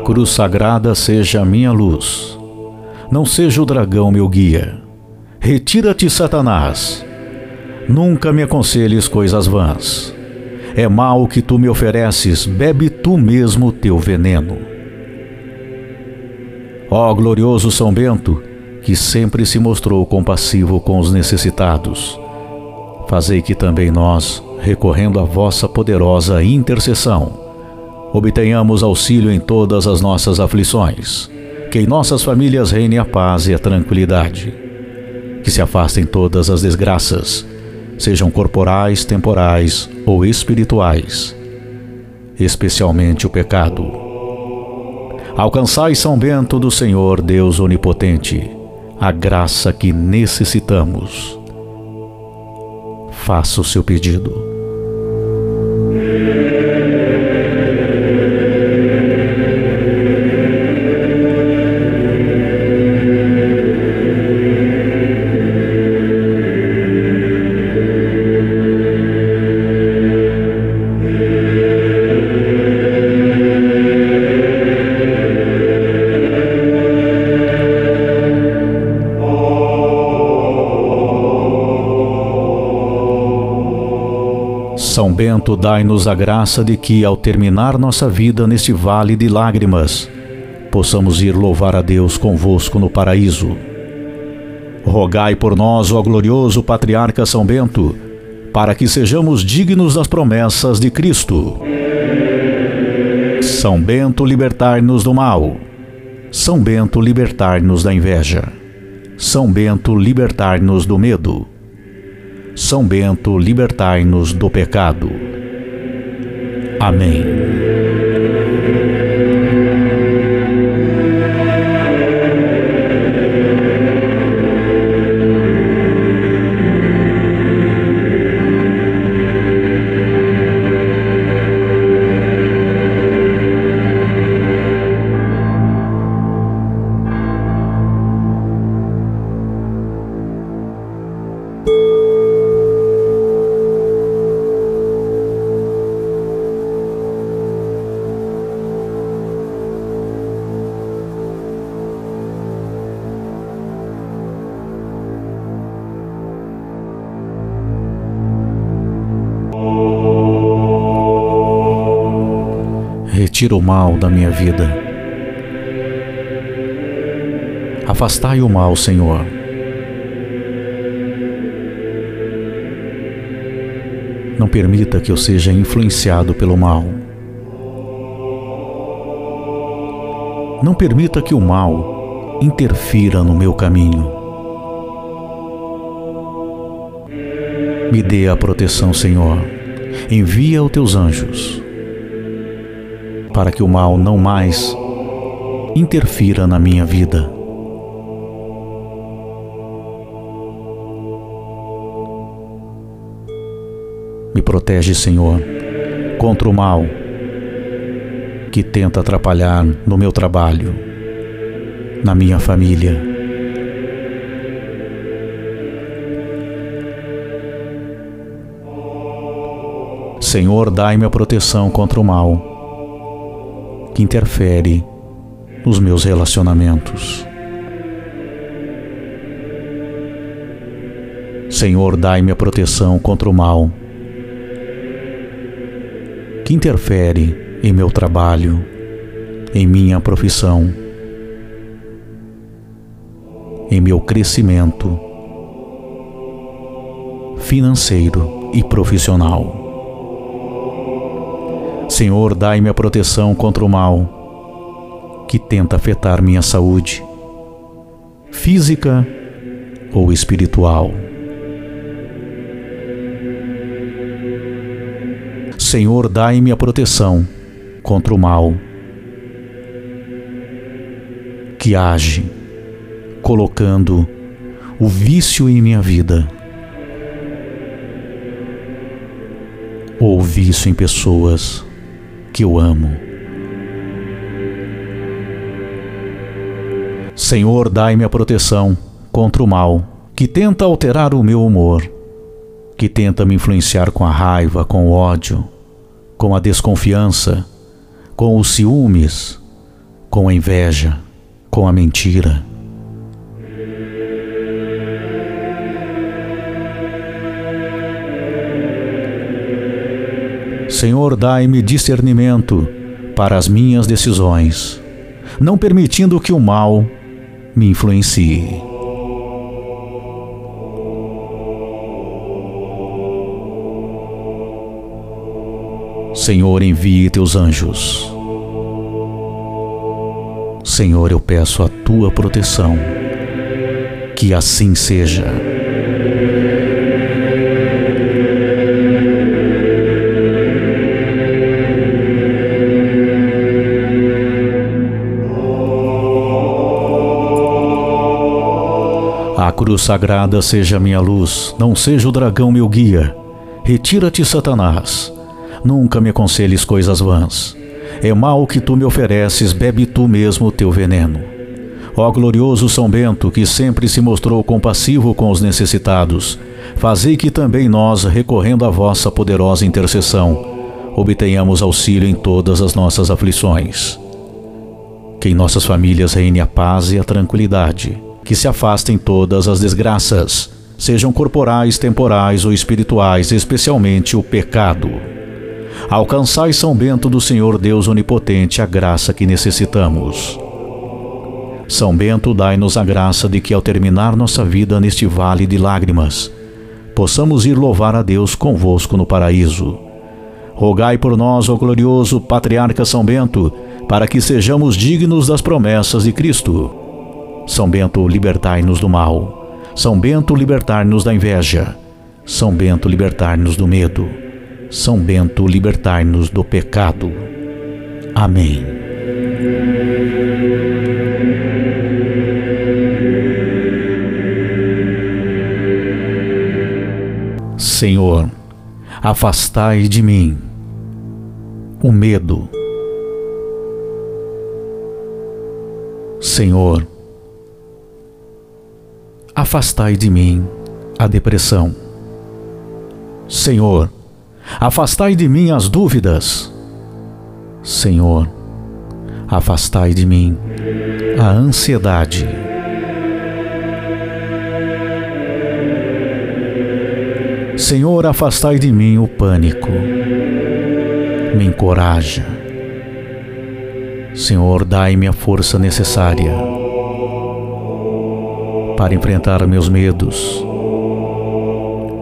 cruz sagrada seja a minha luz. Não seja o dragão meu guia. Retira-te, Satanás. Nunca me aconselhes coisas vãs. É mal que tu me ofereces, bebe tu mesmo teu veneno. Ó glorioso São Bento, que sempre se mostrou compassivo com os necessitados, fazei que também nós, recorrendo à vossa poderosa intercessão, obtenhamos auxílio em todas as nossas aflições, que em nossas famílias reine a paz e a tranquilidade, que se afastem todas as desgraças, sejam corporais, temporais ou espirituais, especialmente o pecado. Alcançai São Bento do Senhor Deus Onipotente, a graça que necessitamos faça o seu pedido. São Bento, dai-nos a graça de que, ao terminar nossa vida neste vale de lágrimas, possamos ir louvar a Deus convosco no paraíso. Rogai por nós, ó glorioso Patriarca São Bento, para que sejamos dignos das promessas de Cristo. São Bento, libertai-nos do mal. São Bento, libertai-nos da inveja. São Bento, libertai-nos do medo. São Bento, libertai-nos do pecado. Amém. Retira o mal da minha vida. Afastai o mal, Senhor. Não permita que eu seja influenciado pelo mal. Não permita que o mal interfira no meu caminho. Me dê a proteção, Senhor. Envia os teus anjos para que o mal não mais interfira na minha vida. Me protege, Senhor, contra o mal que tenta atrapalhar no meu trabalho, na minha família. Senhor, dai-me a proteção contra o mal que interfere nos meus relacionamentos. Senhor, dai-me a proteção contra o mal que interfere em meu trabalho, em minha profissão, em meu crescimento financeiro e profissional. Senhor, dai-me a proteção contra o mal que tenta afetar minha saúde, física ou espiritual. Senhor, dai-me a proteção contra o mal que age colocando o vício em minha vida ou vício em pessoas que eu amo. Senhor, dai-me a proteção contra o mal que tenta alterar o meu humor, que tenta me influenciar com a raiva, com o ódio, com a desconfiança, com os ciúmes, com a inveja, com a mentira. Senhor, dai-me discernimento para as minhas decisões, não permitindo que o mal me influencie. Senhor, envie teus anjos. Senhor, eu peço a tua proteção. Que assim seja. Cruz sagrada seja minha luz, não seja o dragão meu guia. Retira-te, Satanás Nunca me aconselhes coisas vãs. É mal que tu me ofereces, bebe tu mesmo o teu veneno. Ó glorioso São Bento, que sempre se mostrou compassivo com os necessitados, fazei que também nós, recorrendo à vossa poderosa intercessão, obtenhamos auxílio em todas as nossas aflições. Que em nossas famílias reine a paz e a tranquilidade, que se afastem todas as desgraças, sejam corporais, temporais ou espirituais, especialmente o pecado. Alcançai São Bento do Senhor Deus Onipotente a graça que necessitamos. São Bento, dai-nos a graça de que, ao terminar nossa vida neste vale de lágrimas, possamos ir louvar a Deus convosco no paraíso. Rogai por nós, ó glorioso Patriarca São Bento, para que sejamos dignos das promessas de Cristo. São Bento, libertai-nos do mal. São Bento, libertai-nos da inveja. São Bento, libertai-nos do medo. São Bento, libertai-nos do pecado. Amém. Senhor, afastai de mim o medo. Senhor, afastai de mim a depressão. Senhor, Afastai de mim as dúvidas. Senhor, afastai de mim a ansiedade. Senhor, afastai de mim o pânico. Me encoraja. Senhor, dai-me a força necessária para enfrentar meus medos,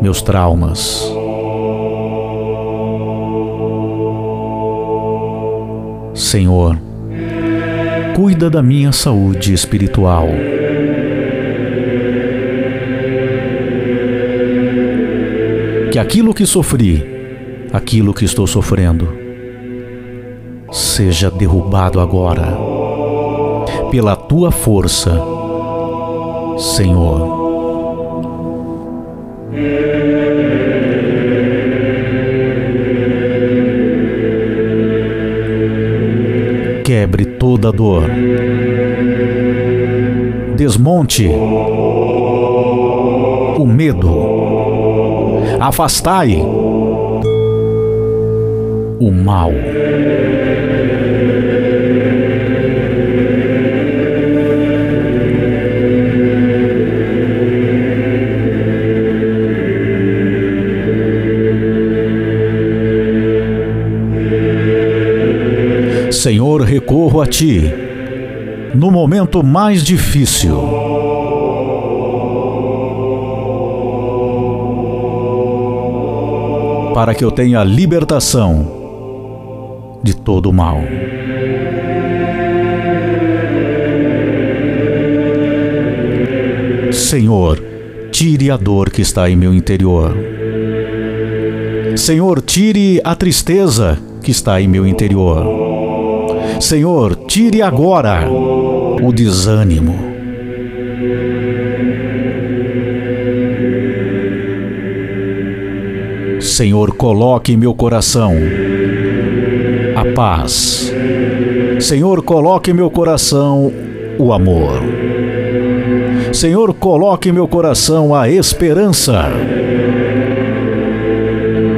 meus traumas Senhor, cuida da minha saúde espiritual. Que aquilo que sofri, aquilo que estou sofrendo, seja derrubado agora, pela tua força, Senhor. quebre toda dor. Desmonte o medo. Afastai o mal. Senhor, recorro a Ti no momento mais difícil. Para que eu tenha libertação de todo o mal. Senhor, tire a dor que está em meu interior. Senhor, tire a tristeza que está em meu interior. Senhor, tire agora o desânimo. Senhor, coloque em meu coração a paz. Senhor, coloque em meu coração o amor. Senhor, coloque em meu coração a esperança.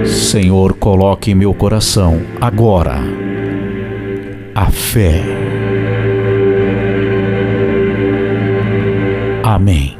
Senhor, coloque em meu coração agora a fé. Amém.